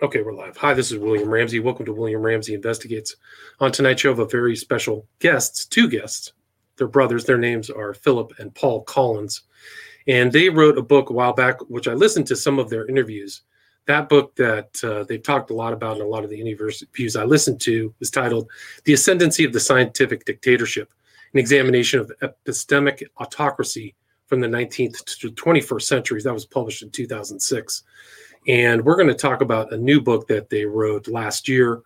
Okay, we're live. Hi, this is William Ramsey. Welcome to William Ramsey Investigates. On tonight's show, I have a very special guests, two guests. They're brothers. Their names are Philip and Paul Collins. And they wrote a book a while back, which I listened to some of their interviews. That book that uh, they've talked a lot about in a lot of the interviews I listened to is titled The Ascendancy of the Scientific Dictatorship, an examination of epistemic autocracy from the 19th to 21st centuries. That was published in 2006. And we're going to talk about a new book that they wrote last year.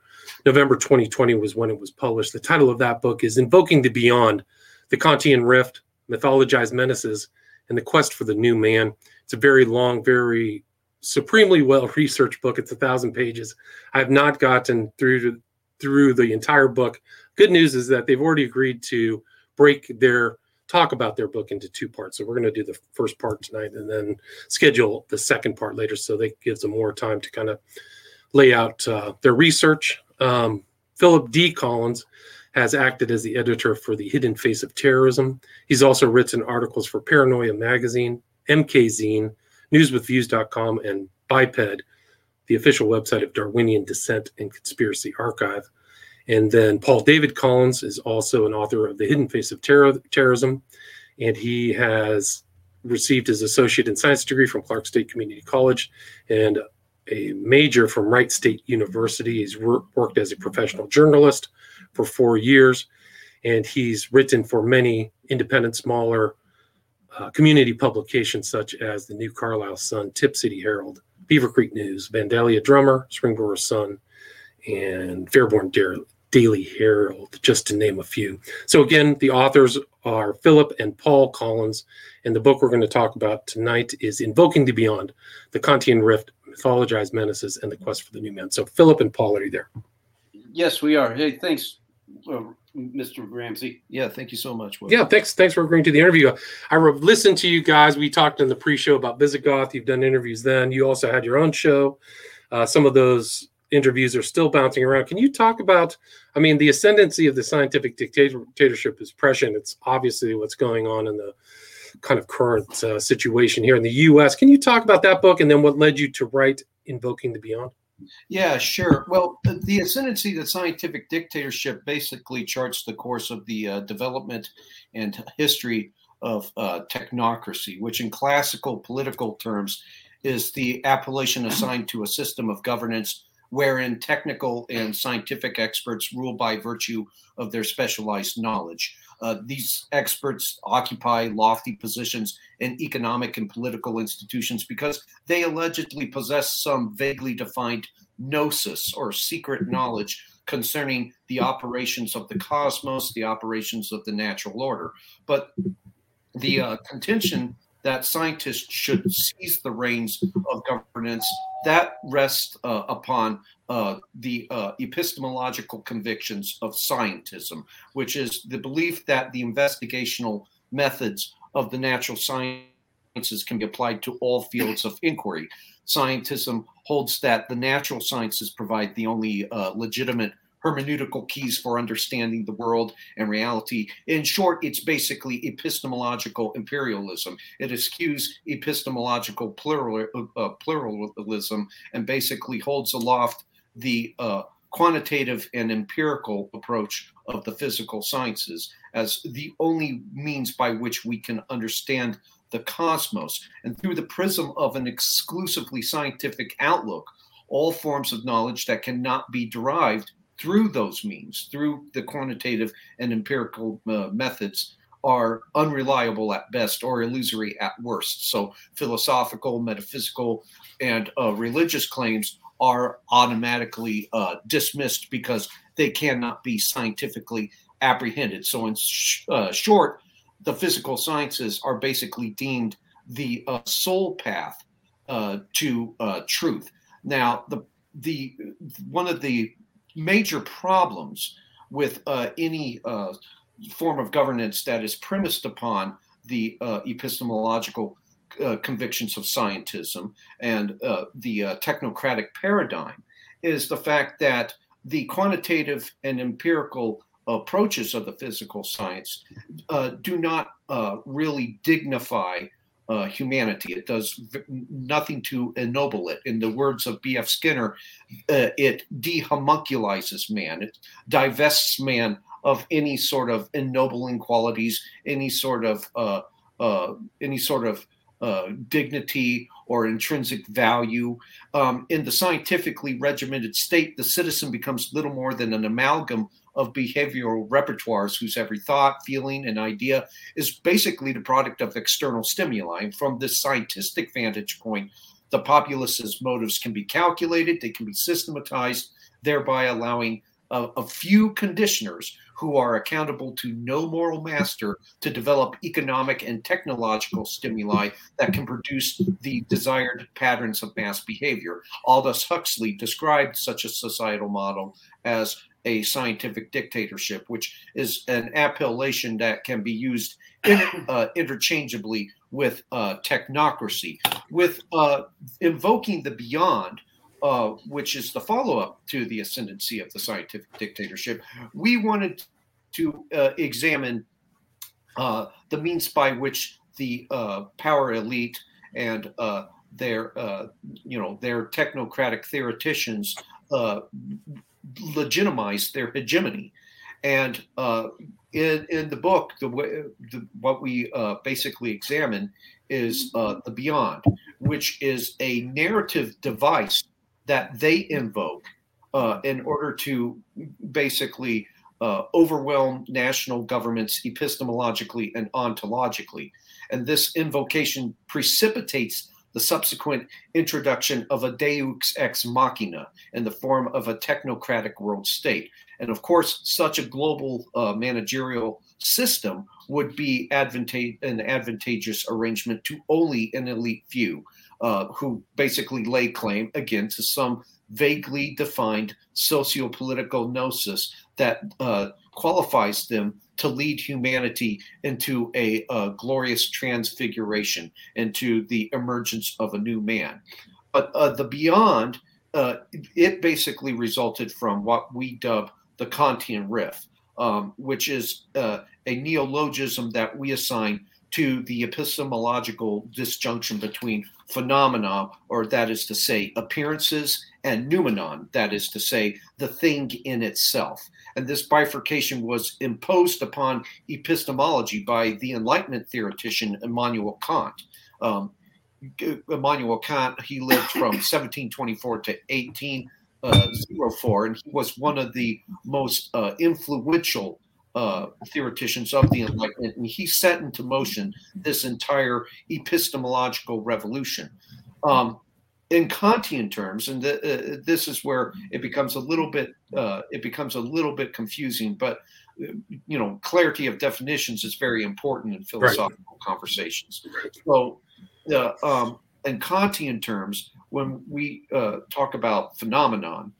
November 2020 was when it was published. The title of that book is Invoking the Beyond The Kantian Rift, Mythologized Menaces, and the Quest for the New Man. It's a very long, very supremely well researched book. It's a thousand pages. I have not gotten through to, through the entire book. Good news is that they've already agreed to break their talk about their book into two parts. So we're going to do the first part tonight and then schedule the second part later so that gives them more time to kind of lay out uh, their research. Um, Philip D. Collins has acted as the editor for The Hidden Face of Terrorism. He's also written articles for Paranoia Magazine, MK Zine, newswithviews.com, and Biped, the official website of Darwinian Dissent and Conspiracy Archive. And then Paul David Collins is also an author of The Hidden Face of Terror, Terrorism, and he has received his associate in science degree from Clark State Community College and a major from Wright State University. He's wor- worked as a professional journalist for four years, and he's written for many independent, smaller uh, community publications such as the New Carlisle Sun, Tipp City Herald, Beavercreek News, Vandalia Drummer, Springboro Sun, and Fairborn Daily Herald, just to name a few. So, again, the authors are Philip and Paul Collins, and the book we're going to talk about tonight is Invoking the Beyond The Kantian Rift, Mythologized Menaces, and the Quest for the New Man. So, Philip and Paul, are you there? Yes, we are. Hey, thanks, uh, Mr. Ramsey. Yeah, thank you so much. Will. Yeah, thanks. Thanks for agreeing to the interview. I listened to you guys. We talked in the pre-show about Visigoth. You've done interviews then. You also had your own show. Uh, some of those interviews are still bouncing around. Can you talk about? I mean, the ascendancy of the scientific dictatorship is prescient. It's obviously what's going on in the kind of current uh, situation here in the U.S. Can you talk about that book and then what led you to write "Invoking the Beyond"? Yeah, sure. Well, the ascendancy of the scientific dictatorship basically charts the course of the uh, development and history of uh, technocracy, which in classical political terms is the appellation assigned to a system of governance wherein technical and scientific experts rule by virtue of their specialized knowledge. Uh, these experts occupy lofty positions in economic and political institutions because they allegedly possess some vaguely defined gnosis or secret knowledge concerning the operations of the cosmos, the operations of the natural order. But the uh, contention that scientists should seize the reins of governance that rests uh, upon uh, the uh, epistemological convictions of scientism, which is the belief that the investigational methods of the natural sciences can be applied to all fields of inquiry. Scientism holds that the natural sciences provide the only uh, legitimate hermeneutical keys for understanding the world and reality. In short, it's basically epistemological imperialism. It eschews epistemological plural, uh, pluralism and basically holds aloft the uh, quantitative and empirical approach of the physical sciences as the only means by which we can understand the cosmos. And through the prism of an exclusively scientific outlook, all forms of knowledge that cannot be derived through those means, through the quantitative and empirical uh, methods, are unreliable at best or illusory at worst. So, philosophical, metaphysical, and uh, religious claims are automatically uh, dismissed because they cannot be scientifically apprehended. So, in sh- uh, short, the physical sciences are basically deemed the uh, sole path uh, to truth. Now, the the one of the major problems with uh, any uh, form of governance that is premised upon the uh, epistemological uh, convictions of scientism and uh, the uh, technocratic paradigm is the fact that the quantitative and empirical approaches of the physical science do not really dignify uh, humanity. It does v- nothing to ennoble it. In the words of B.F. Skinner, uh, it dehomunculizes man. It divests man of any sort of ennobling qualities, any sort of uh, uh, any sort of uh, dignity or intrinsic value. Um, in the scientifically regimented state, the citizen becomes little more than an amalgam of behavioral repertoires whose every thought, feeling, and idea is basically the product of external stimuli. And from this scientific vantage point, the populace's motives can be calculated, they can be systematized, thereby allowing a, a few conditioners who are accountable to no moral master to develop economic and technological stimuli that can produce the desired patterns of mass behavior. Aldous Huxley described such a societal model as a scientific dictatorship, which is an appellation that can be used in, uh, interchangeably with uh, technocracy. With uh, invoking the beyond, uh, which is the follow up to the ascendancy of the scientific dictatorship, we wanted to uh, examine uh, the means by which the power elite and their, you know, their technocratic theoreticians legitimize their hegemony. And uh, in, in the book, the, way, the what we uh, basically examine is uh, the Beyond, which is a narrative device that they invoke uh, in order to basically uh, overwhelm national governments epistemologically and ontologically. And this invocation precipitates the subsequent introduction of a deus ex machina in the form of a technocratic world state. And of course, such a global uh, managerial system would be advanta- an advantageous arrangement to only an elite few uh, who basically lay claim again to some vaguely defined socio-political gnosis that uh, qualifies them to lead humanity into a, a, glorious transfiguration, into the emergence of a new man. But uh, the beyond, uh, it basically resulted from what we dub the Kantian rift, um, which is uh, a neologism that we assign to the epistemological disjunction between phenomena, or that is to say, appearances, and noumenon, that is to say, the thing in itself. And this bifurcation was imposed upon epistemology by the Enlightenment theoretician Immanuel Kant. Um, Immanuel Kant, he lived from 1724 to 1804, and he was one of the most uh, influential uh, theoreticians of the Enlightenment, and he set into motion this entire epistemological revolution. Um, in Kantian terms, and the, uh, this is where it becomes a little bit uh, it becomes a little bit confusing, but you know, clarity of definitions is very important in philosophical right. conversations. So, uh, um, in Kantian terms, when we uh, talk about phenomenon,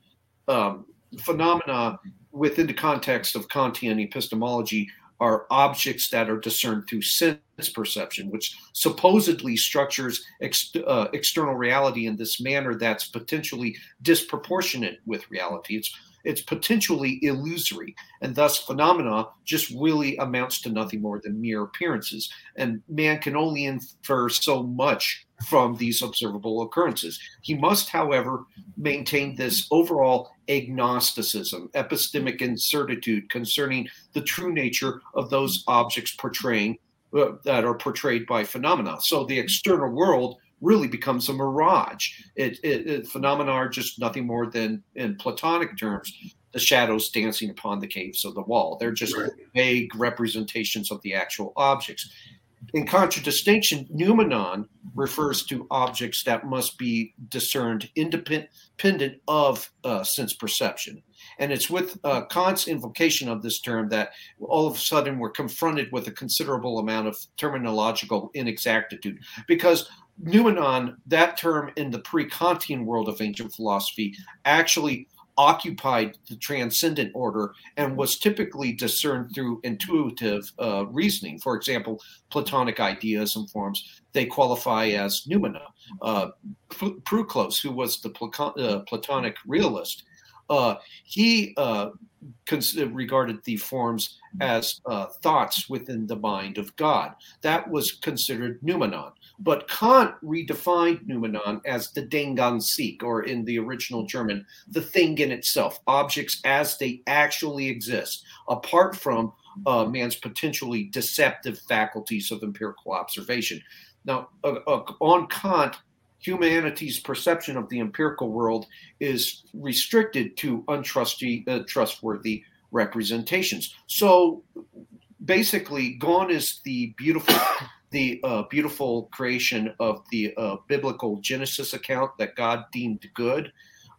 um, phenomena within the context of Kantian epistemology are objects that are discerned through sense perception, which supposedly structures ex, uh, external reality in this manner that's potentially disproportionate with reality. It's it's potentially illusory, and thus phenomena just really amounts to nothing more than mere appearances. And man can only infer so much from these observable occurrences. He must, however, maintain this overall agnosticism, epistemic incertitude concerning the true nature of those objects portraying uh, that are portrayed by phenomena. So the external world really becomes a mirage. It, it, it, phenomena are just nothing more than, in Platonic terms, the shadows dancing upon the caves of the wall. They're just right. vague representations of the actual objects. In contradistinction, noumenon refers to objects that must be discerned independent of uh, sense perception. And it's with uh, Kant's invocation of this term that all of a sudden we're confronted with a considerable amount of terminological inexactitude because noumenon, that term in the pre Kantian world of ancient philosophy, actually occupied the transcendent order and was typically discerned through intuitive uh, reasoning. For example, Platonic ideas and forms, they qualify as noumena. Uh, Proclus, who was the uh, Platonic realist, uh, he uh, regarded the forms as thoughts within the mind of God. That was considered noumenon. But Kant redefined noumenon as the Ding an sich, or in the original German, the thing in itself, objects as they actually exist, apart from uh, man's potentially deceptive faculties of empirical observation. Now, uh, uh, on Kant, humanity's perception of the empirical world is restricted to untrustworthy, uh, trustworthy representations. So basically, gone is the beautiful, the uh, beautiful creation of the uh, biblical Genesis account that God deemed good.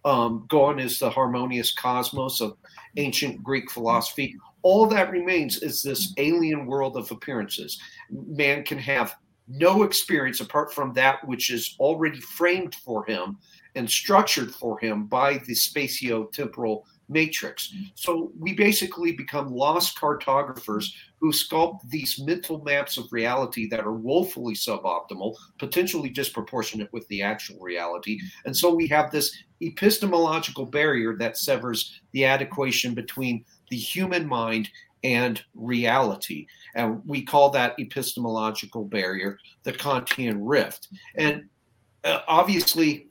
Um, gone is the harmonious cosmos of ancient Greek philosophy. All that remains is this alien world of appearances. Man can have no experience apart from that which is already framed for him and structured for him by the spatio-temporal matrix. So we basically become lost cartographers who sculpt these mental maps of reality that are woefully suboptimal, potentially disproportionate with the actual reality. And so we have this epistemological barrier that severs the adequation between the human mind and reality. And we call that epistemological barrier the Kantian rift. And uh, obviously,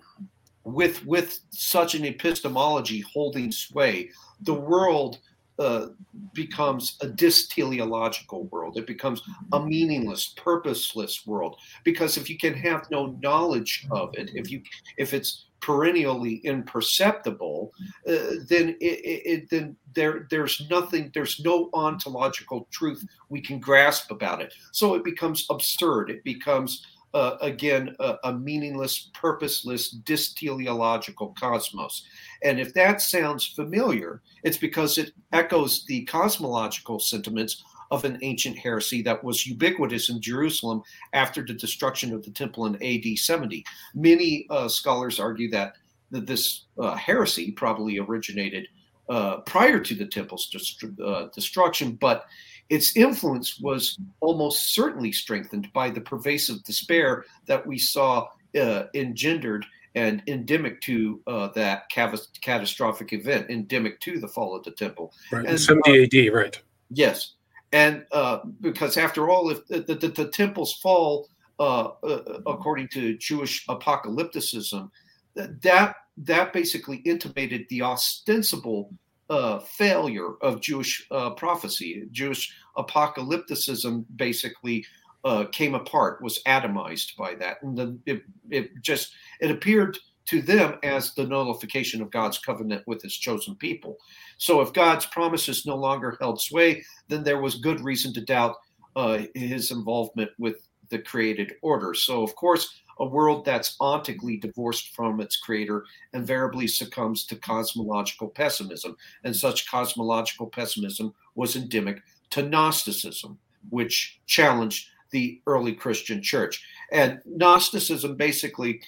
with with such an epistemology holding sway, the world uh, becomes a dysteleological world. It becomes a meaningless, purposeless world. Because if you can have no knowledge of it, if you if it's perennially imperceptible, uh, then it, it, it, then there there's nothing there's no ontological truth we can grasp about it. So it becomes absurd. It becomes uh, again a, a, meaningless, purposeless, dysteleological cosmos. And if that sounds familiar, it's because it echoes the cosmological sentiments of an ancient heresy that was ubiquitous in Jerusalem after the destruction of the temple in AD 70. Many uh, scholars argue that, that this uh, heresy probably originated uh, prior to the temple's dest- uh, destruction, but its influence was almost certainly strengthened by the pervasive despair that we saw uh, engendered and endemic to uh, that catastrophic event, endemic to the fall of the temple. Right, and, 70 AD, right. Yes and uh, because after all, if the, the, the temples fall uh, uh, according to Jewish apocalypticism, that that basically intimated the ostensible uh, failure of Jewish uh, prophecy. Jewish apocalypticism basically uh, came apart, was atomized by that, and then it, it just it appeared to them as the nullification of God's covenant with his chosen people. So if God's promises no longer held sway, then there was good reason to doubt uh, his involvement with the created order. So, of course, a world that's ontically divorced from its creator invariably succumbs to cosmological pessimism. And such cosmological pessimism was endemic to Gnosticism, which challenged the early Christian church. And Gnosticism basically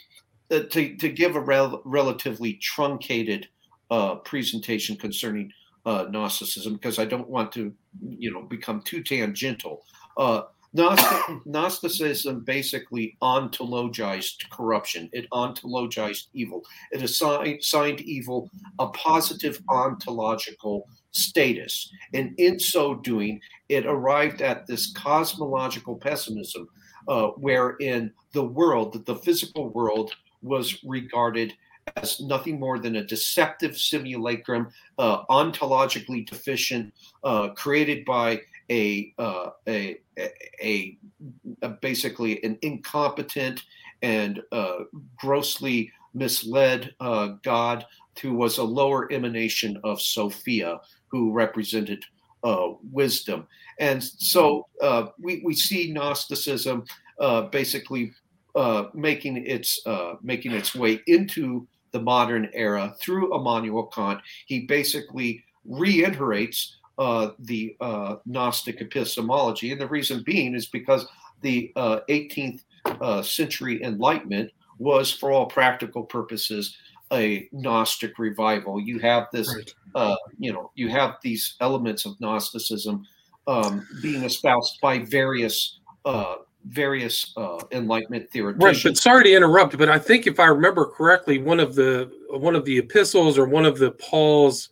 uh, to, to give a rel- relatively truncated uh, presentation concerning uh, Gnosticism, because I don't want to, you know, become too tangential. Gnostic, Gnosticism basically ontologized corruption. It ontologized evil. It assigned, assigned evil a positive ontological status. And in so doing, it arrived at this cosmological pessimism uh, wherein the world, the physical world, was regarded as nothing more than a deceptive simulacrum, uh, ontologically deficient, uh, created by a, uh, a, a, a, basically an incompetent and uh, grossly misled uh, God who was a lower emanation of Sophia, who represented uh, wisdom. And so we, we see Gnosticism basically uh, making its uh, making its way into the modern era through Immanuel Kant. He basically reiterates uh, the uh, Gnostic epistemology, and the reason being is because the 18th uh, century Enlightenment was, for all practical purposes, a Gnostic revival. You have this, right. you know, you have these elements of Gnosticism um, being espoused by various uh, various uh, Enlightenment theories. Right, but sorry to interrupt, but I think if I remember correctly, one of the one of the epistles or one of the Paul's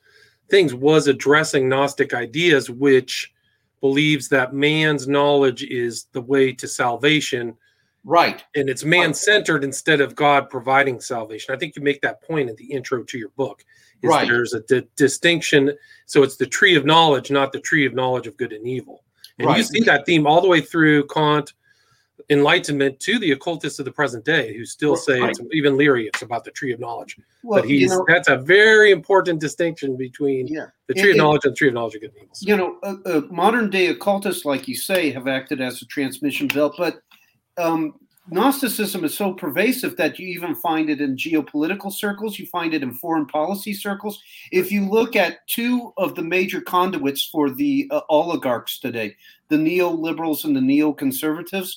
things was addressing Gnostic ideas, which believes that man's knowledge is the way to salvation, Right. And it's man centered instead of God providing salvation. I think you make that point in the intro to your book. right. There's a di- distinction. So it's the tree of knowledge, not the tree of knowledge of good and evil. And right. you see that theme all the way through Kant, Enlightenment to the occultists of the present day, who still say right. it's even Leary, it's about the tree of knowledge. Well, but he's you know, that's a very important distinction between yeah. the tree it, of knowledge and the tree of knowledge of good and evil. You know, uh, uh, modern day occultists, like you say, have acted as a transmission belt, but um, Gnosticism is so pervasive that you even find it in geopolitical circles, you find it in foreign policy circles. If you look at two of the major conduits for the uh, oligarchs today, the neoliberals and the neoconservatives,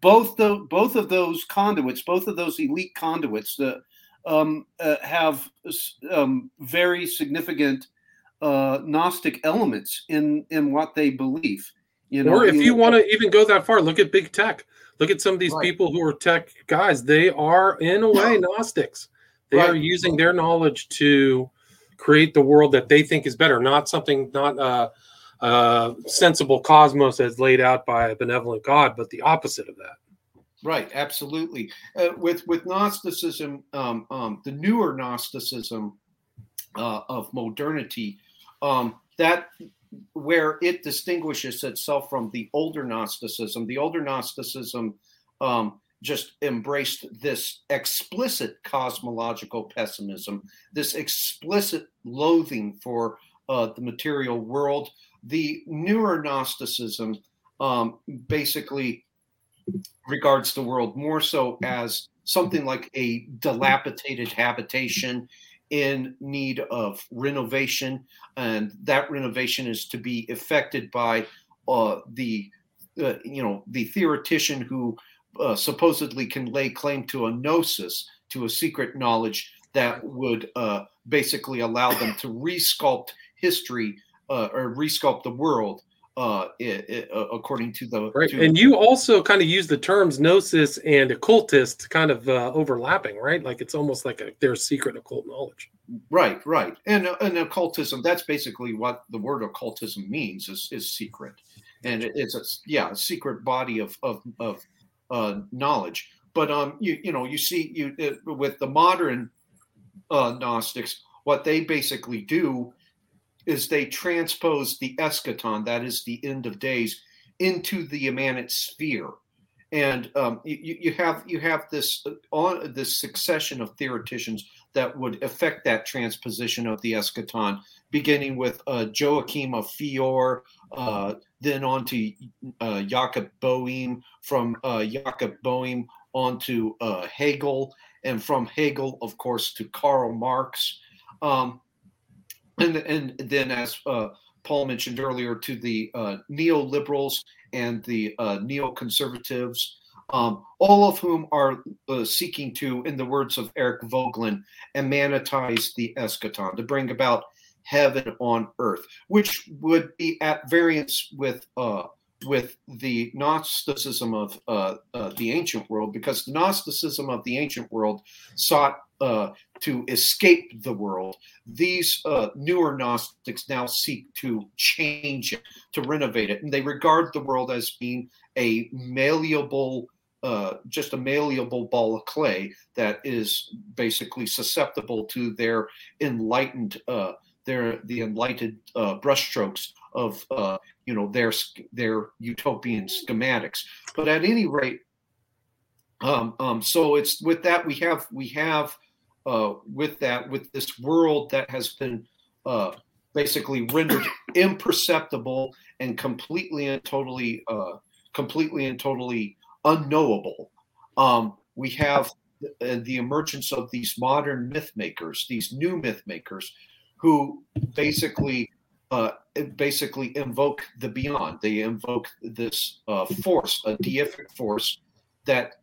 both the both of those conduits, both of those elite conduits, uh, um, uh, have um, very significant uh, Gnostic elements in in what they believe. You know, or if you, want to even go that far, look at big tech. Look at some of these right. people who are tech guys. They are, in a way, Gnostics. They right. are using their knowledge to create the world that they think is better, not something, not a sensible cosmos as laid out by a benevolent God, but the opposite of that. Right, absolutely. Uh, with with Gnosticism, um, um, the newer Gnosticism uh, of modernity, um, that where it distinguishes itself from the older Gnosticism. The older Gnosticism um, just embraced this explicit cosmological pessimism, this explicit loathing for uh, the material world. The newer Gnosticism um, basically regards the world more so as something like a dilapidated habitation in need of renovation, and that renovation is to be effected by uh, the uh, you know the theoretician who uh, supposedly can lay claim to a gnosis, to a secret knowledge that would uh, basically allow them to resculpt history uh, or resculpt the world uh, it, it, uh, according to the right. To, and you also kind of use the terms gnosis and occultist kind of uh, overlapping, right? Like it's almost like a, their secret occult knowledge. Right, right, and uh, and occultism. That's basically what the word occultism means is is secret, and it, it's a yeah a secret body of of of uh, knowledge. But um, you you know you see you uh, with the modern uh, Gnostics, what they basically do is they transpose the eschaton, that is the end of days, into the immanent sphere. And um, you, you, have you have this uh, on this succession of theoreticians that would affect that transposition of the eschaton, beginning with uh, Joachim of Fiore, uh, then on to uh, Jakob Boehme, from uh, Jakob Boehme onto uh, Hegel, and from Hegel, of course, to Karl Marx. Um, and and then as uh, Paul mentioned earlier, to the uh, neoliberals and the uh, neoconservatives, um, all of whom are uh, seeking to, in the words of Eric Voegelin, immanentize the eschaton to bring about heaven on earth, which would be at variance with uh, with the Gnosticism of uh, uh, the ancient world, because the Gnosticism of the ancient world sought uh, to escape the world. These uh, newer Gnostics now seek to change it, to renovate it, and they regard the world as being a malleable. Uh, just a malleable ball of clay that is basically susceptible to their enlightened, uh, their the enlightened brushstrokes of uh, you know their their utopian schematics. But at any rate, um, um, so it's with that we have we have uh, with that with this world that has been uh, basically rendered imperceptible and completely and totally uh, completely and totally unknowable. Um, we have the, uh, the emergence of these modern myth makers, these new myth makers, who basically uh, basically invoke the beyond. They invoke this uh, force, a deific force that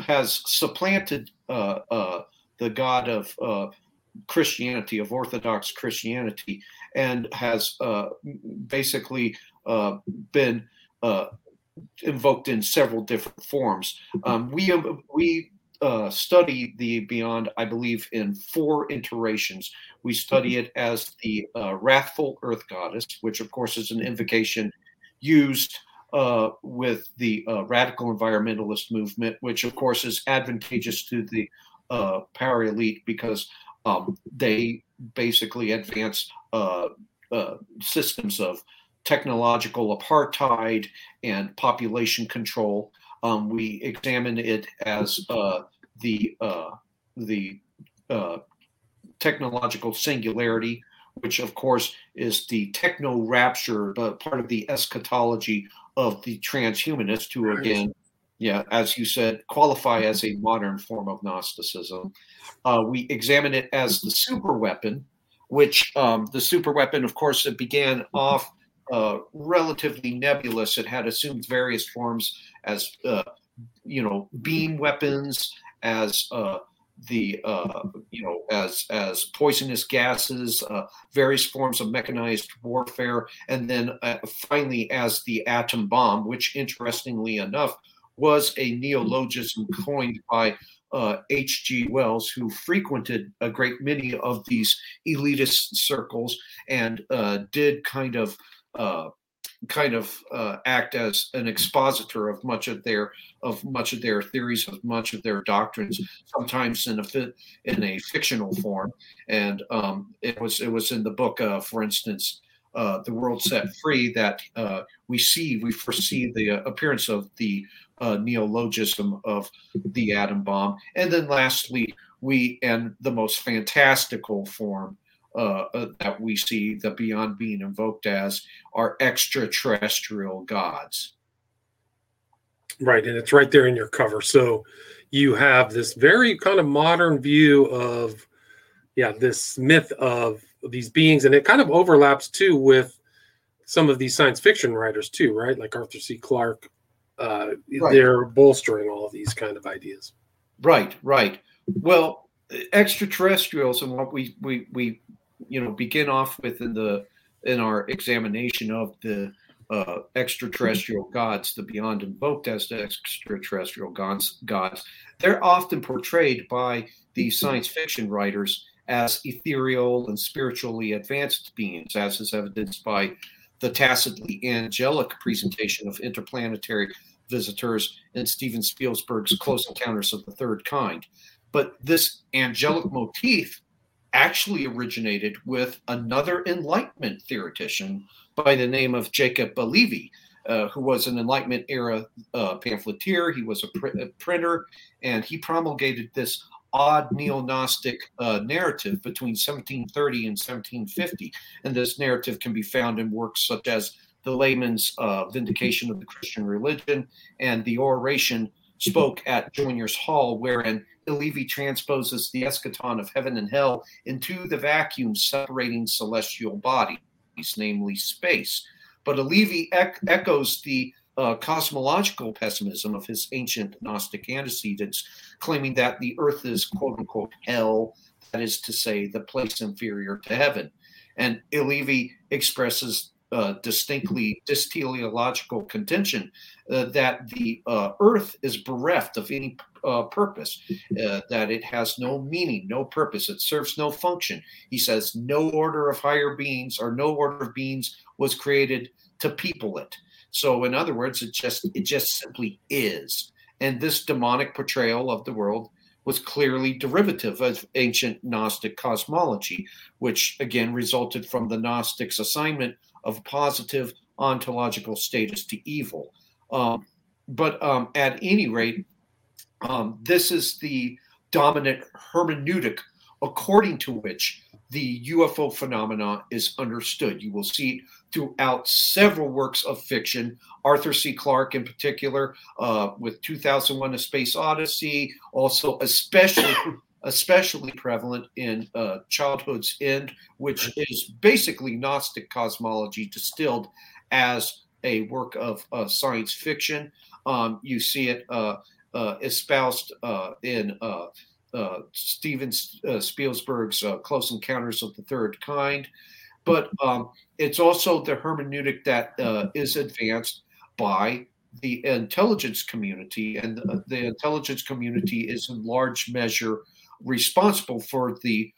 has supplanted uh, uh the God of uh, Christianity, of Orthodox Christianity, and has uh, basically been invoked in several different forms. Um, we we uh, study the beyond, I believe, in four iterations. We study it as the uh, wrathful earth goddess, which of course is an invocation used uh, with the uh, radical environmentalist movement, which of course is advantageous to the uh, power elite because um, they basically advance uh, uh, systems of technological apartheid and population control. Um, we examine it as uh, the the technological singularity, which of course is the techno rapture, but part of the eschatology of the transhumanists, who again, yeah, as you said, qualify as a modern form of Gnosticism. Uh, we examine it as the super weapon, which um, the super weapon, of course, it began off uh, relatively nebulous. It had assumed various forms as, uh, you know, beam weapons, as uh, the uh, you know as as poisonous gases, uh, various forms of mechanized warfare, and then uh, finally as the atom bomb, which interestingly enough was a neologism coined by H.G. Uh, Wells, who frequented a great many of these elitist circles and uh, did kind of uh, kind of uh, act as an expositor of much of their of much of their theories of much of their doctrines sometimes in a fit in a fictional form. And um, it was it was in the book uh, for instance uh, the world set free that uh, we see we foresee the uh, appearance of the uh, neologism of the atom bomb. And then lastly we and the most fantastical form uh, uh, that we see the beyond being invoked as are extraterrestrial gods. Right, and it's right there in your cover. So you have this very kind of modern view of, yeah, this myth of these beings, and it kind of overlaps too with some of these science fiction writers too, right? Like Arthur C. Clarke. Uh, right. They're bolstering all of these kind of ideas. Right, right. Well, extraterrestrials and what we we we you know begin off with in the in our examination of the uh, extraterrestrial gods, the beyond invoked as the extraterrestrial gods, gods, they're often portrayed by the science fiction writers as ethereal and spiritually advanced beings, as is evidenced by the tacitly angelic presentation of interplanetary visitors in Steven Spielberg's Close Encounters of the Third Kind. But this angelic motif actually originated with another Enlightenment theoretician by the name of Jacob Levy, uh, who was an Enlightenment era uh, pamphleteer. He was a, pr- a, printer, and he promulgated this odd neo Gnostic uh, narrative between 1730 and 1750. And this narrative can be found in works such as the layman's uh, vindication of the Christian religion and the oration spoke at Joiners Hall, wherein Levy transposes the eschaton of heaven and hell into the vacuum separating celestial bodies, namely space. But Levy ec- echoes the uh, cosmological pessimism of his ancient Gnostic antecedents, claiming that the earth is quote unquote hell, that is to say, the place inferior to heaven. And Levy expresses uh, distinctly dysteleological contention uh, that the uh, earth is bereft of any uh, purpose, uh, that it has no meaning, no purpose, it serves no function. He says no order of higher beings or no order of beings was created to people it. So, in other words, it just it just simply is. And this demonic portrayal of the world was clearly derivative of ancient Gnostic cosmology, which again resulted from the Gnostics' assignment of positive ontological status to evil. Um, but um, at any rate, um, this is the dominant hermeneutic according to which the UFO phenomena is understood. You will see it throughout several works of fiction. Arthur C. Clarke, in particular, uh, with 2001: A Space Odyssey, also especially especially prevalent in uh, Childhood's End, which is basically Gnostic cosmology distilled as a work of uh, science fiction. Um, you see it uh, uh espoused uh, in uh, Steven Spielberg's Close Encounters of the Third Kind, but um, it's also the hermeneutic that is advanced by the intelligence community, and the, the intelligence community is in large measure responsible for the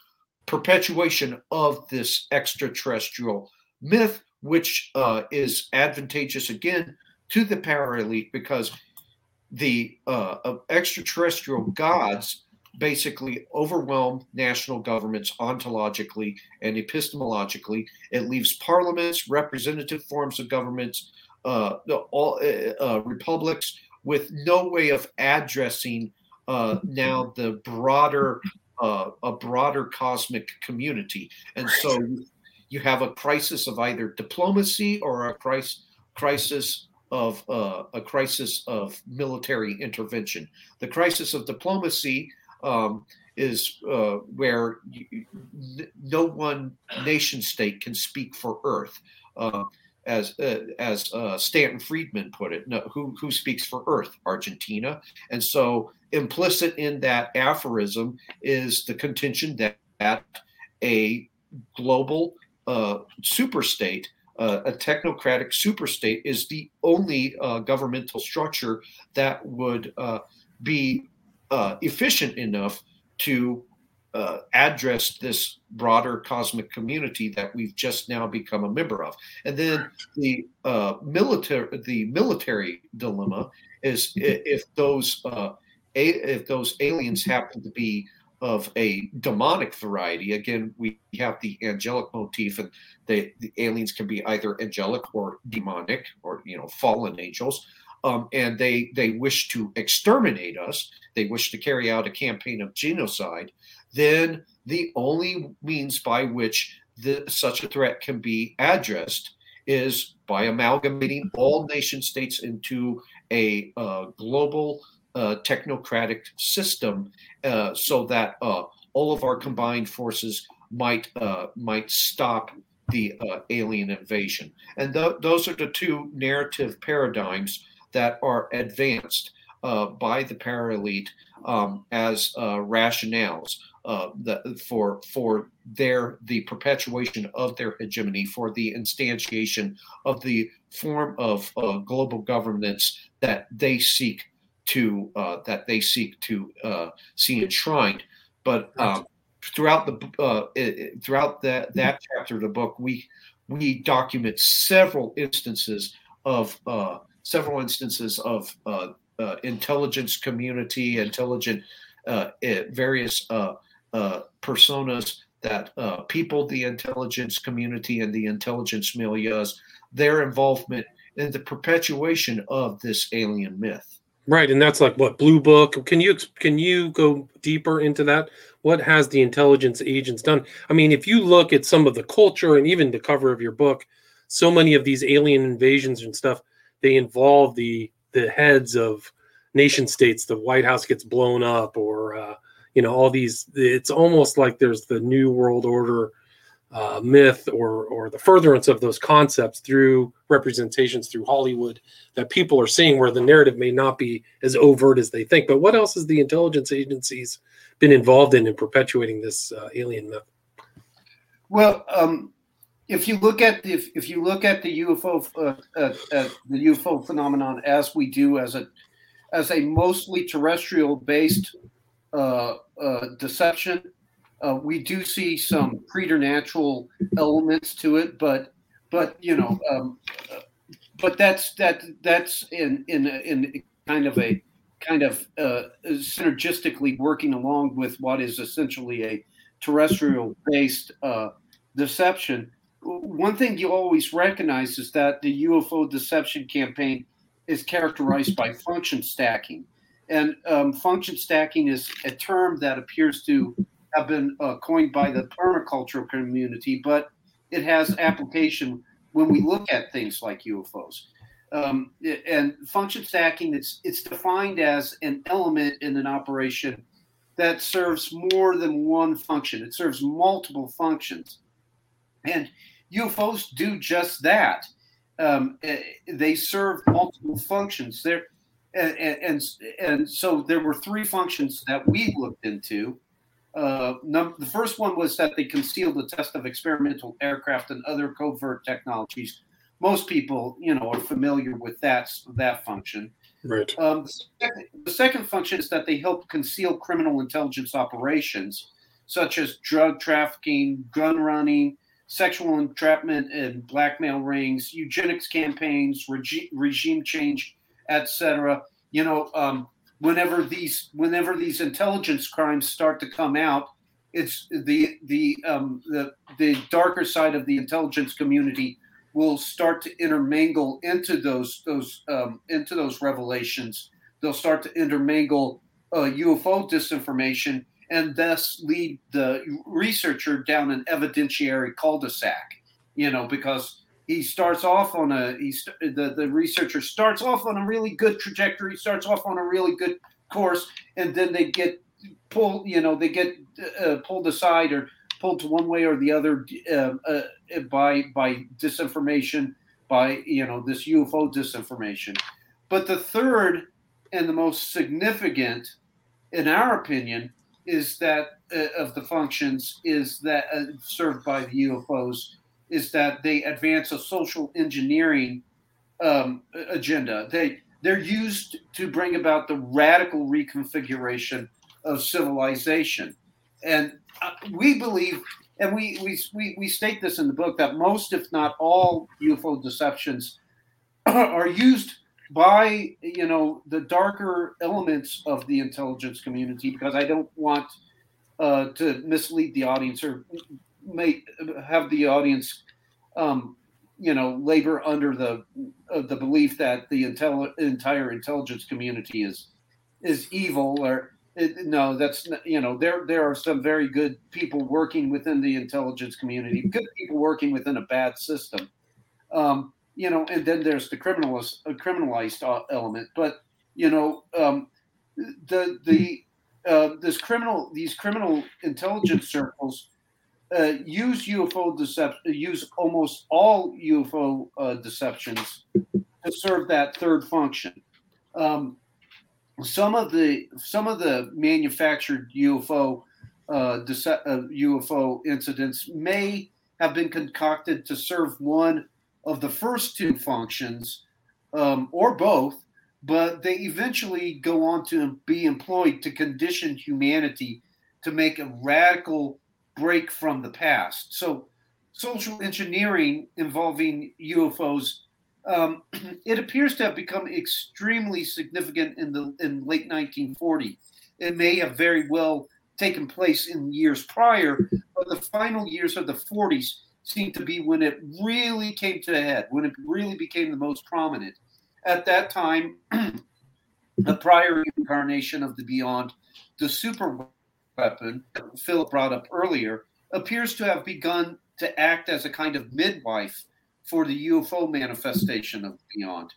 perpetuation of this extraterrestrial myth, which uh, is advantageous again to the power elite because the uh, extraterrestrial gods basically overwhelm national governments ontologically and epistemologically. It leaves parliaments, representative forms of governments, uh, all uh, uh, republics with no way of addressing uh, now the broader uh, a broader cosmic community, and so you have a crisis of either diplomacy or a crisis crisis of uh, a crisis of military intervention. The crisis of diplomacy um, is uh, where you, no one nation state can speak for Earth. Uh, as uh, as uh, Stanton Friedman put it, no, who who speaks for Earth? Argentina, and so implicit in that aphorism is the contention that, that a global uh, superstate, uh, a technocratic superstate, is the only uh, governmental structure that would uh, be uh, efficient enough to uh, address this broader cosmic community that we've just now become a member of. And then the uh, military the military dilemma is if those uh, if those aliens happen to be of a demonic variety. Again, we have the angelic motif, and the, the aliens can be either angelic or demonic, or you know, fallen angels um, and they they wish to exterminate us, they wish to carry out a campaign of genocide, then the only means by which the, such a threat can be addressed is by amalgamating all nation states into a uh, global uh, technocratic system, uh, so that uh, all of our combined forces might uh, might stop the uh, alien invasion. And th- those are the two narrative paradigms that are advanced uh, by the power elite um, as rationales uh, for for their the perpetuation of their hegemony, for the instantiation of the form of uh, global governance that they seek to uh, that they seek to uh, see enshrined. But um, throughout the throughout that that chapter of the book, we we document several instances of several instances of uh, uh, intelligence community, intelligent uh, various uh, uh, personas that uh, people the intelligence community and the intelligence milieus, their involvement in the perpetuation of this alien myth. Right, and that's like what Blue Book. Can you can you go deeper into that? What has the intelligence agents done? I mean, if you look at some of the culture and even the cover of your book, so many of these alien invasions and stuff they involve the the heads of nation states. The White House gets blown up, or uh, you know, all these. It's almost like there's the New World Order uh, myth, or or the furtherance of those concepts through representations through Hollywood that people are seeing, where the narrative may not be as overt as they think. But what else has the intelligence agencies been involved in in perpetuating this uh, alien myth? Well, um, if you look at the, if, if you look at the UFO uh, uh, uh, the UFO phenomenon as we do as a as a mostly terrestrial based uh, uh, deception, uh, we do see some preternatural elements to it, but but you know, um, but that's that that's in in in kind of a kind of synergistically working along with what is essentially a terrestrial based deception one thing you always recognize is that the UFO deception campaign is characterized by function stacking. And um, function stacking is a term that appears to have been uh, coined by the permacultural community, but it has application when we look at things like UFOs. Um, and function stacking, it's, it's defined as an element in an operation that serves more than one function. It serves multiple functions. And UFOs do just that. Um, they serve multiple functions. There, and, and, and so there were three functions that we looked into. Uh, num- the first one was that they concealed the test of experimental aircraft and other covert technologies. Most people, you know, are familiar with that that function. Right. Um, the, second, the second function is that they help conceal criminal intelligence operations, such as drug trafficking, gun running, sexual entrapment and blackmail rings, eugenics campaigns, regi- regime change, etc. You know, um, whenever these whenever these intelligence crimes start to come out, it's the the um, the the darker side of the intelligence community will start to intermingle into those those um, into those revelations. They'll start to intermingle uh, UFO disinformation and thus lead the researcher down an evidentiary cul-de-sac. You know, because he starts off on a he's the the researcher starts off on a really good trajectory, starts off on a really good course, and then they get pulled. You know, they get uh, pulled aside or pulled to one way or the other uh, uh, by by disinformation, by you know this UFO disinformation. But the third and the most significant, in our opinion, is that uh, of the functions is that uh, served by the UFOs is that they advance a social engineering um, agenda. They they're used to bring about the radical reconfiguration of civilization, and uh, we believe, and we, we we we state this in the book that most, if not all, UFO deceptions are used by you know the darker elements of the intelligence community because I don't want uh, to mislead the audience or may have the audience um, you know labor under the uh, the belief that the intel- entire intelligence community is is evil or it, no that's you know there there are some very good people working within the intelligence community good people working within a bad system um, you know, and then there's the criminalist, uh, criminalized uh, element. But you know, um, the the uh, this criminal these criminal intelligence circles uh, use UFO deception, use almost all UFO uh, deceptions to serve that third function. Um, some of the some of the manufactured UFO uh, dece- UFO incidents may have been concocted to serve one of the first two functions, um, or both, but they eventually go on to be employed to condition humanity to make a radical break from the past. So, social engineering involving UFOs, um, it appears to have become extremely significant in the in late 1940. It may have very well taken place in years prior, but the final years of the 40s seemed to be when it really came to a head, when it really became the most prominent. At that time, the prior incarnation of the beyond, the super weapon Philip brought up earlier, appears to have begun to act as a kind of midwife for the UFO manifestation of beyond.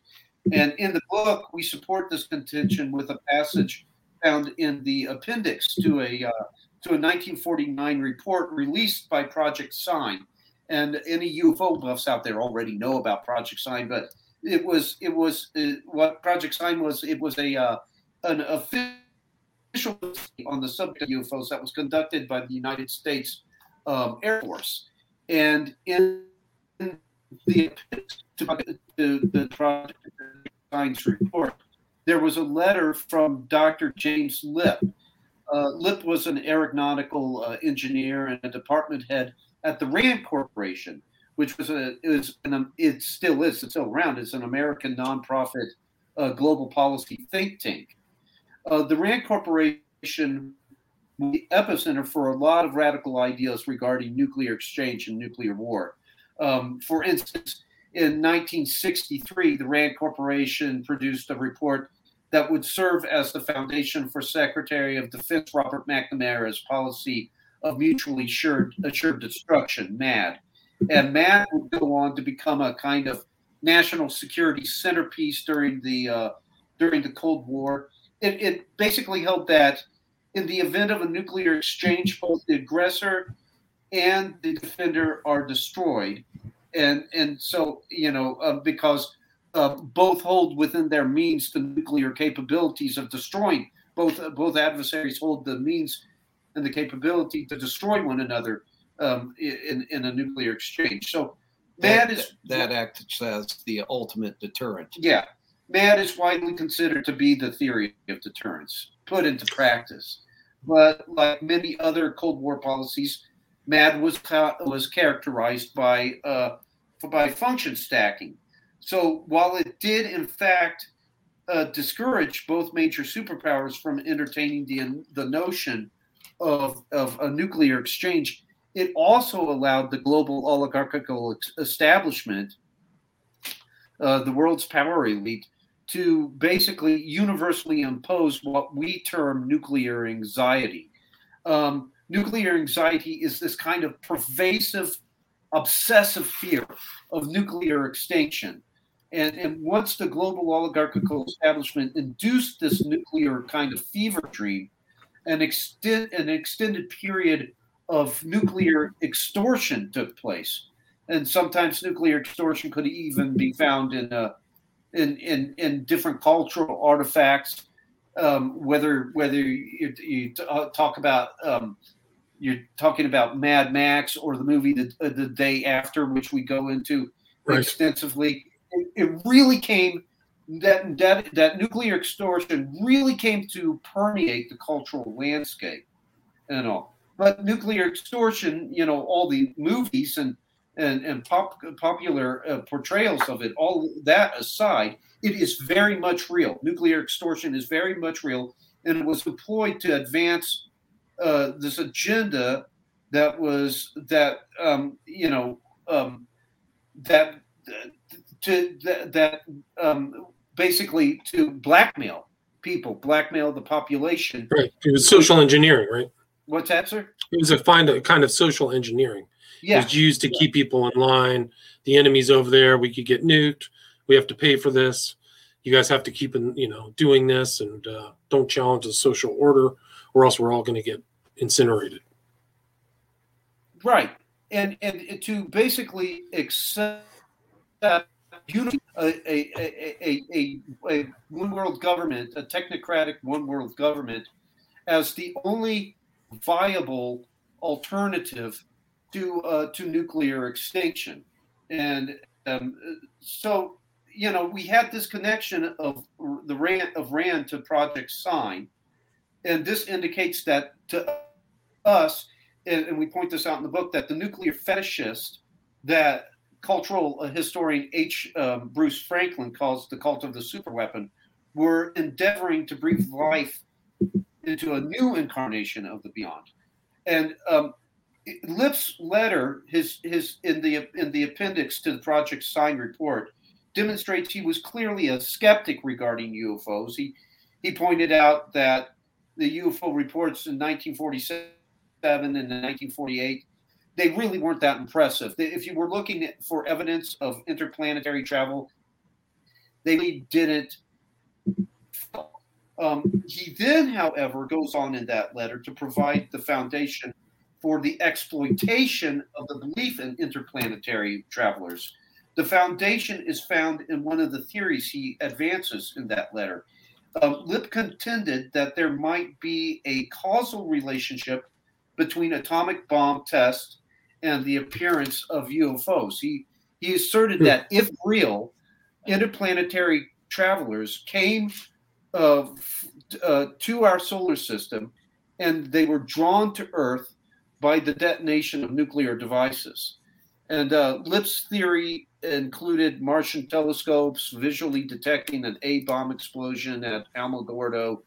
And in the book, we support this contention with a passage found in the appendix to a uh, to a 1949 report released by Project Sign and any UFO buffs out there already know about Project Sign, but it was it was uh, what Project Sign was. It was a uh, an official on the subject of UFOs that was conducted by the United States um, Air Force, and in the to the Project Sign's report, there was a letter from Dr. James Lipp. Uh, Lipp was an aeronautical uh, engineer and a department head at the Rand Corporation, which was a is an, it still is it's still around. It's an American nonprofit uh, global policy think tank. Uh, the Rand Corporation the epicenter for a lot of radical ideas regarding nuclear exchange and nuclear war. Um, for instance, in 1963, the Rand Corporation produced a report that would serve as the foundation for Secretary of Defense Robert McNamara's policy of mutually assured, assured destruction, MAD. And MAD would go on to become a kind of national security centerpiece during the uh, during the Cold War. It, it basically held that in the event of a nuclear exchange, both the aggressor and the defender are destroyed, and and so you know uh, because uh, both hold within their means the nuclear capabilities of destroying both both adversaries hold the means and the capability to destroy one another um, in, in a nuclear exchange. So that, that is that acts as the ultimate deterrent. Yeah, MAD is widely considered to be the theory of deterrence put into practice. But like many other Cold War policies, MAD was was characterized by uh, by function stacking. So while it did in fact uh, discourage both major superpowers from entertaining the the notion of of a nuclear exchange, it also allowed the global oligarchical establishment, uh, the world's power elite, to basically universally impose what we term nuclear anxiety. Um, nuclear anxiety is this kind of pervasive, obsessive fear of nuclear extinction. And, and once the global oligarchical establishment induced this nuclear kind of fever dream, an, an extended period of nuclear extortion took place. And sometimes nuclear extortion could even be found in, uh, in, in, in different cultural artifacts, um, whether whether you, you uh, talk about um, you're talking about Mad Max or the movie the, uh, the day after, which we go into right. extensively. It, it, really came that that that nuclear extortion really came to permeate the cultural landscape and all. But nuclear extortion, you know, all the movies and and, and pop, popular uh, portrayals of it, all that aside, it is very much real. Nuclear extortion is very much real, and it was deployed to advance uh, this agenda that was that um, you know um, that to that, that um, basically to blackmail people, blackmail the population. Right. It was social engineering, right? What's that, sir? It was a find a kind of social engineering. Yeah. It was used to yeah. keep people in line. The enemy's over there. We could get nuked. We have to pay for this. You guys have to keep, in, you know, doing this and uh, don't challenge the social order, or else we're all going to get incinerated. Right, and and to basically accept unity, a, a, a, a, a one world government, a technocratic one world government, as the only viable alternative to uh, to nuclear extinction, and um, so you know we had this connection of the Rand of Rand to Project Sign, and this indicates that to us, and, and we point this out in the book, that the nuclear fetishist that cultural historian H. Um, Bruce Franklin calls the cult of the superweapon were endeavoring to breathe life into a new incarnation of the beyond. And um, Lipp's letter, his his in the in the appendix to the Project Sign report, demonstrates he was clearly a skeptic regarding UFOs. He he pointed out that the UFO reports in 1947 and in 1948 they really weren't that impressive. If you were looking for evidence of interplanetary travel, they really didn't. Um, he then, however, goes on in that letter to provide the foundation for the exploitation of the belief in interplanetary travelers. The foundation is found in one of the theories he advances in that letter. Um, Lipp contended that there might be a causal relationship between atomic bomb tests and the appearance of UFOs. He he asserted that if real, interplanetary travelers came uh, uh, to our solar system and they were drawn to Earth by the detonation of nuclear devices. And uh, Lipp's theory included Martian telescopes visually detecting an A bomb explosion at Alamogordo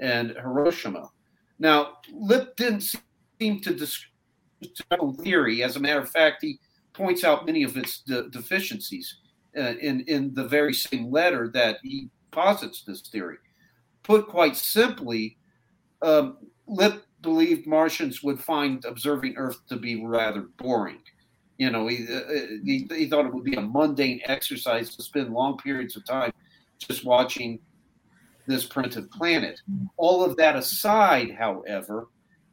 and Hiroshima. Now, Lip didn't seem to describe theory. As a matter of fact, he points out many of its de- deficiencies uh, in in the very same letter that he posits this theory. Put quite simply, um, Lipp believed Martians would find observing Earth to be rather boring. You know, he, uh, he, he thought it would be a mundane exercise to spend long periods of time just watching this primitive planet. All of that aside, however,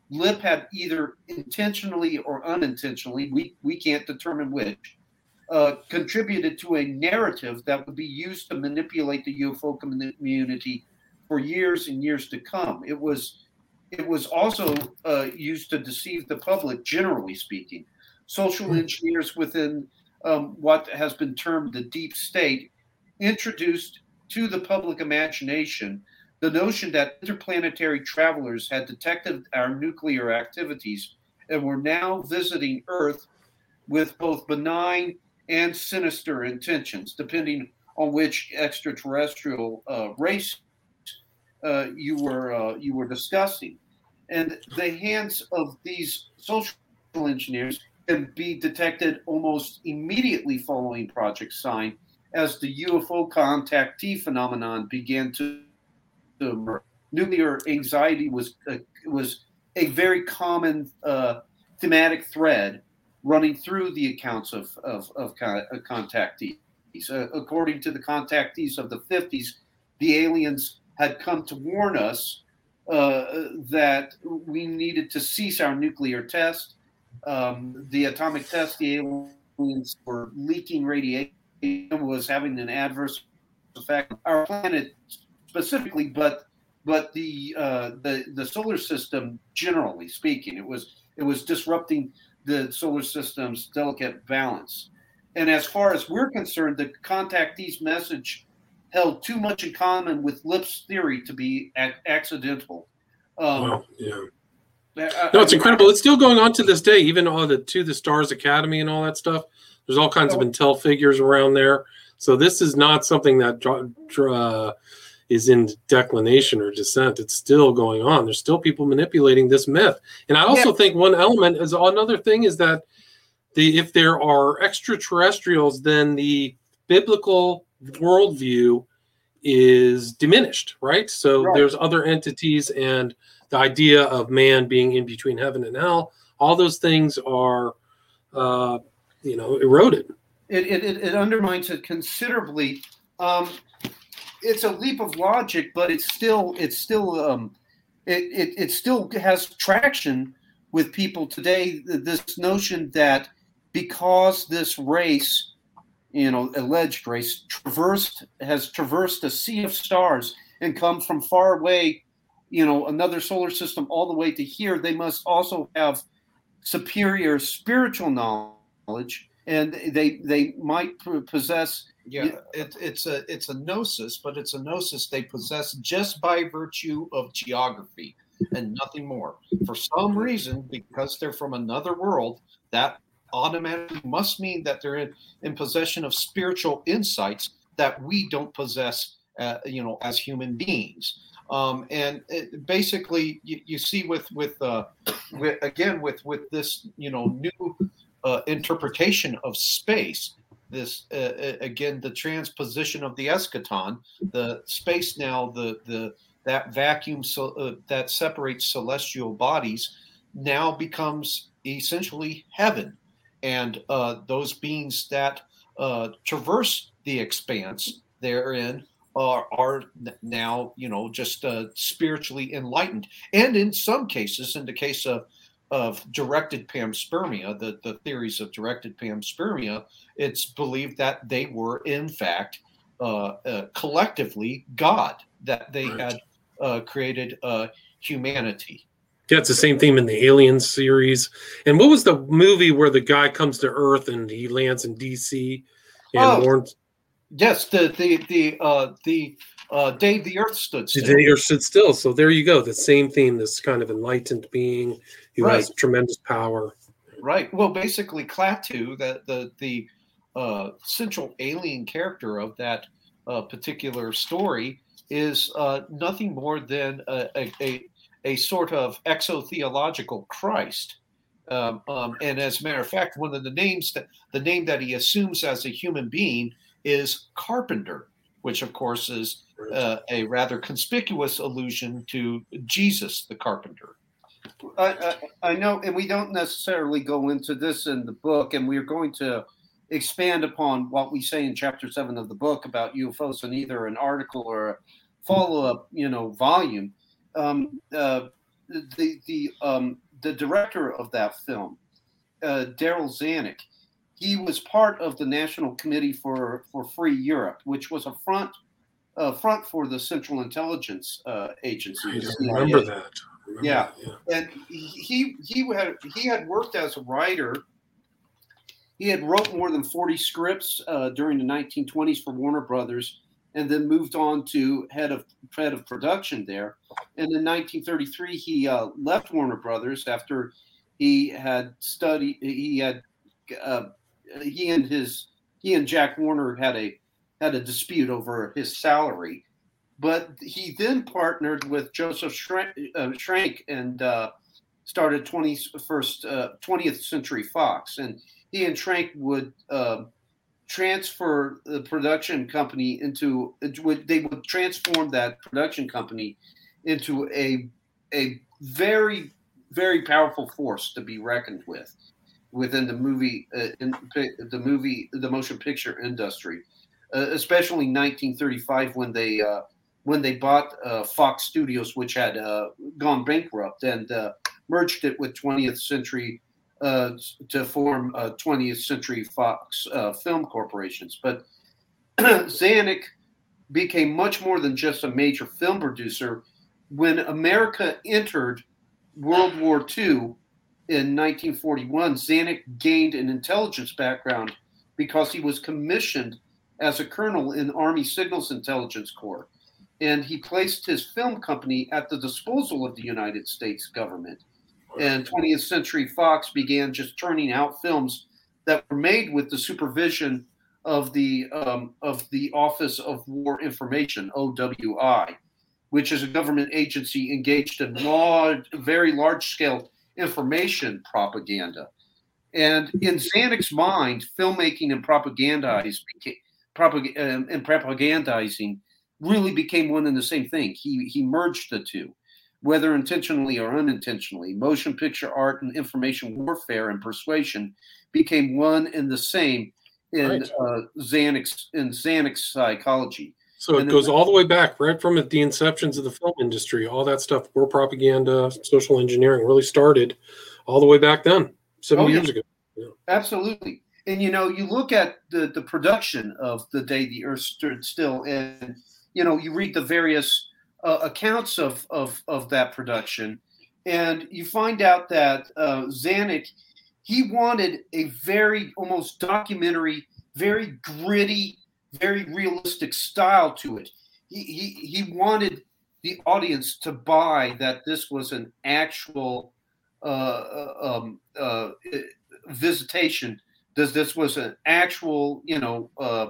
Lipp had either intentionally or unintentionally, we, we can't determine which, uh, contributed to a narrative that would be used to manipulate the UFO community for years and years to come. It was it was also uh, used to deceive the public, generally speaking. Social hmm. engineers within um, what has been termed the deep state introduced to the public imagination the notion that interplanetary travelers had detected our nuclear activities and were now visiting Earth with both benign and sinister intentions, depending on which extraterrestrial uh, race uh, you were uh, you were discussing. And the hands of these social engineers can be detected almost immediately following Project Sign as the UFO contactee phenomenon began to, emerge. Nuclear anxiety was uh, was a very common uh, thematic thread running through the accounts of of, of uh, contactees. According to the contactees of the 50s, the aliens had come to warn us uh, that we needed to cease our nuclear test. Um, the atomic test, the aliens were leaking radiation, was having an adverse effect on our planet specifically, but but the uh, the the solar system generally speaking, it was it was disrupting the solar system's delicate balance. And as far as we're concerned, the contactee's message held too much in common with Lipp's theory to be ac- accidental. Um, wow, yeah. I, no, it's I, incredible. It's still going on to this day, even all the to the Stars Academy and all that stuff. There's all kinds of. Intel figures around there. So this is not something that uh, is in declination or descent. It's still going on. There's still people manipulating this myth. And I also yeah. think one element is another thing is that the if there are extraterrestrials, then the biblical worldview is diminished, right? So right. there's other entities and the idea of man being in between heaven and hell. All those things are, uh, you know, eroded. It, it, it undermines it considerably. Um, it's a leap of logic, but it's still it's still um, it, it, it still has traction with people today. This notion that because this race you know, alleged race traversed has traversed a sea of stars and come from far away, you know, another solar system all the way to here. They must also have superior spiritual knowledge, and they they might possess. Yeah, it, it's a it's a gnosis, but it's a gnosis they possess just by virtue of geography and nothing more. For some reason, because they're from another world, that automatically must mean that they're in, in possession of spiritual insights that we don't possess, uh, you know, as human beings. Um, and it, basically, you, you, see with with, uh, with, again with with this you know new uh, interpretation of space. This uh, uh, again, the transposition of the eschaton, the space now, the the that vacuum so, uh, that separates celestial bodies now becomes essentially heaven and uh, those beings that uh, traverse the expanse therein are, are now, you know, just uh, spiritually enlightened. And in some cases, in the case of of directed panspermia, the, the theories of directed panspermia, it's believed that they were in fact uh, uh, collectively God, that they right. had uh, created humanity. Yeah, it's the same theme in the Alien series. And what was the movie where the guy comes to Earth and he lands in DC and oh, warns? Yes, the the the uh, the uh, day the Earth stood still. The day Earth stood still. So there you go. The same theme. This kind of enlightened being who right. has tremendous power. Right. Well, basically, Klaatu, the the the uh, central alien character of that uh, particular story, is uh, nothing more than a, a, a sort of exotheological Christ. Um, um, and as a matter of fact, one of the names that the name that he assumes as a human being is Carpenter, which of course is uh, a rather conspicuous allusion to Jesus the Carpenter. I, I, I, know, and we don't necessarily go into this in the book, and we're going to expand upon what we say in chapter seven of the book about UFOs in either an article or a follow-up, you know, volume um, uh, the the um, the director of that film, uh, Darryl Zanuck, he was part of the National Committee for for Free Europe, which was a front uh, front for the Central Intelligence uh, Agency. I remember that. Remember yeah. That, yeah, and he he had he had worked as a writer. He had wrote more than forty scripts uh, during the 1920s for Warner Brothers and then moved on to head of head of production there. And in 1933, he uh, left Warner Brothers after he had studied. He had uh, he and his he and Jack Warner had a had a dispute over his salary, but he then partnered with Joseph Schenck, uh, and uh, started 21st uh, 20th Century Fox, and he and Schrank would um, transfer the production company into they would transform that production company into a a very very powerful force to be reckoned with within the movie uh, in, the movie the motion picture industry uh, especially 1935 when they uh, when they bought uh, Fox Studios which had uh, gone bankrupt and uh, merged it with 20th century Uh, to form 20th century Fox uh, film corporations but Zanuck became much more than just a major film producer when America entered World War II in 1941, Zanuck gained an intelligence background because he was commissioned as a colonel in Army Signals Intelligence Corps. And he placed his film company at the disposal of the United States government. And 20th Century Fox began just turning out films that were made with the supervision of the um, of the Office of War Information (OWI), which is a government agency engaged in large, very large scale information propaganda. And in Zanuck's mind, filmmaking and propagandizing, propag- um, and propagandizing really became one and the same thing. He, he merged the two, whether intentionally or unintentionally. Motion picture art and information warfare and persuasion became one and the same in right. uh, Zanuck's in Zanuck's psychology. So it goes all the way back, right from the inceptions of the film industry. All that stuff, war propaganda, social engineering, really started all the way back then, seven oh, years yeah. ago. Yeah. Absolutely. And you know, you look at the the production of the day the Earth stood still, and you know, you read the various uh, accounts of, of of that production, and you find out that uh, Zanuck he wanted a very almost documentary, very gritty very realistic style to it. He, he, he wanted the audience to buy that this was an actual uh, uh um, uh, visitation. Does this was an actual, you know, uh,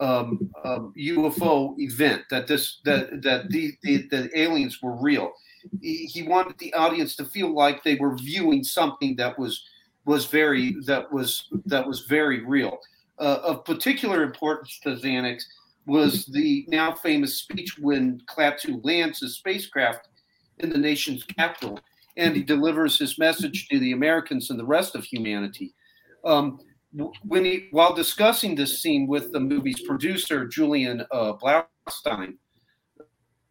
um, um, UFO event that this that that the, the, the aliens were real. He, wanted the audience to feel like they were viewing something that was was very that was that was very real uh, of particular importance to Zanuck was the now famous speech when Klaatu lands his spacecraft in the nation's capital, and he delivers his message to the Americans and the rest of humanity. Um, when he, while discussing this scene with the movie's producer Julian uh, Blaustein,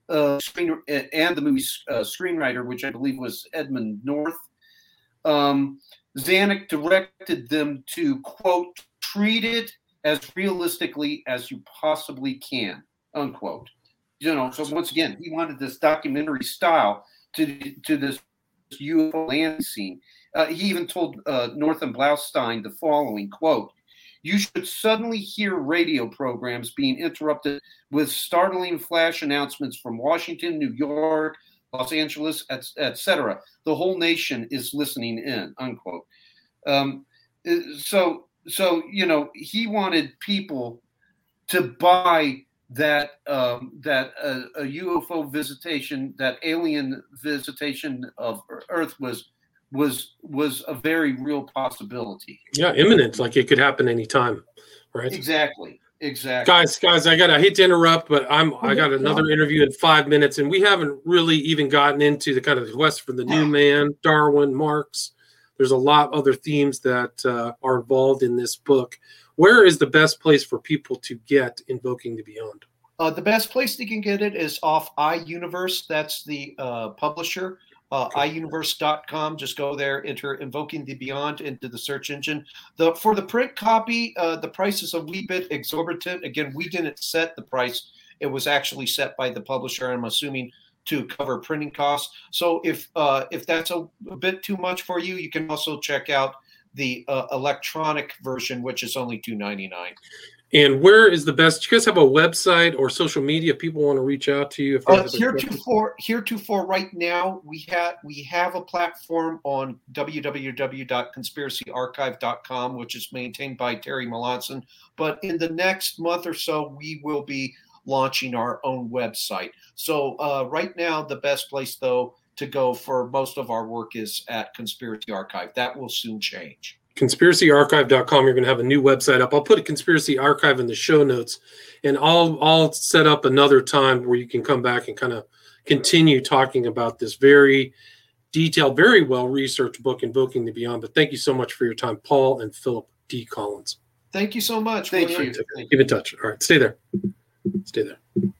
uh, screen, and the movie's uh, screenwriter, which I believe was Edmund North, um, Zanuck directed them to quote treat it as realistically as you possibly can, unquote. You know, so once again, he wanted this documentary style to to this UFO land scene. Uh, he even told uh, North and Blaustein the following quote: "You should suddenly hear radio programs being interrupted with startling flash announcements from Washington, New York, Los Angeles, etc. The whole nation is listening in." Unquote. Um, uh, so so you know he wanted people to buy that um, that uh, a UFO visitation, that alien visitation of Earth was was was a very real possibility. Yeah, imminent, like it could happen anytime, right? Exactly. Exactly. Guys, guys, I got I hate to interrupt, but I'm I got another interview in five minutes, and we haven't really even gotten into the kind of quest for the new man, Darwin, Marx, there's a lot other themes that uh, are involved in this book. Where is the best place for people to get Invoking the Beyond? Uh, the best place they can get it is off iUniverse. That's the uh, publisher. Uh, iUniverse.com. Just go there, enter Invoking the Beyond into the search engine. The for the print copy, uh, the price is a wee bit exorbitant. Again, we didn't set the price; it was actually set by the publisher. I'm assuming to cover printing costs. So if uh, if that's a, a, bit too much for you, you can also check out the uh, electronic version, which is only two ninety nine. And where is the best? Do you guys have a website or social media? People want to reach out to you if Uh, have other questions? heretofore, heretofore, right now we have we have a platform on www.conspiracyarchive.com, which is maintained by Terry Melanson. But in the next month or so, we will be launching our own website. So uh, right now, the best place though to go for most of our work is at Conspiracy Archive. That will soon change. conspiracyarchive.com you're going to have a new website up. I'll put a conspiracy archive in the show notes and i'll i'll set up another time where you can come back and kind of continue talking about this very detailed very well researched book invoking the beyond. But thank you so much for your time paul and philip d. Collins. Thank you so much. Thank William. you. keep in touch. All right stay there. Stay there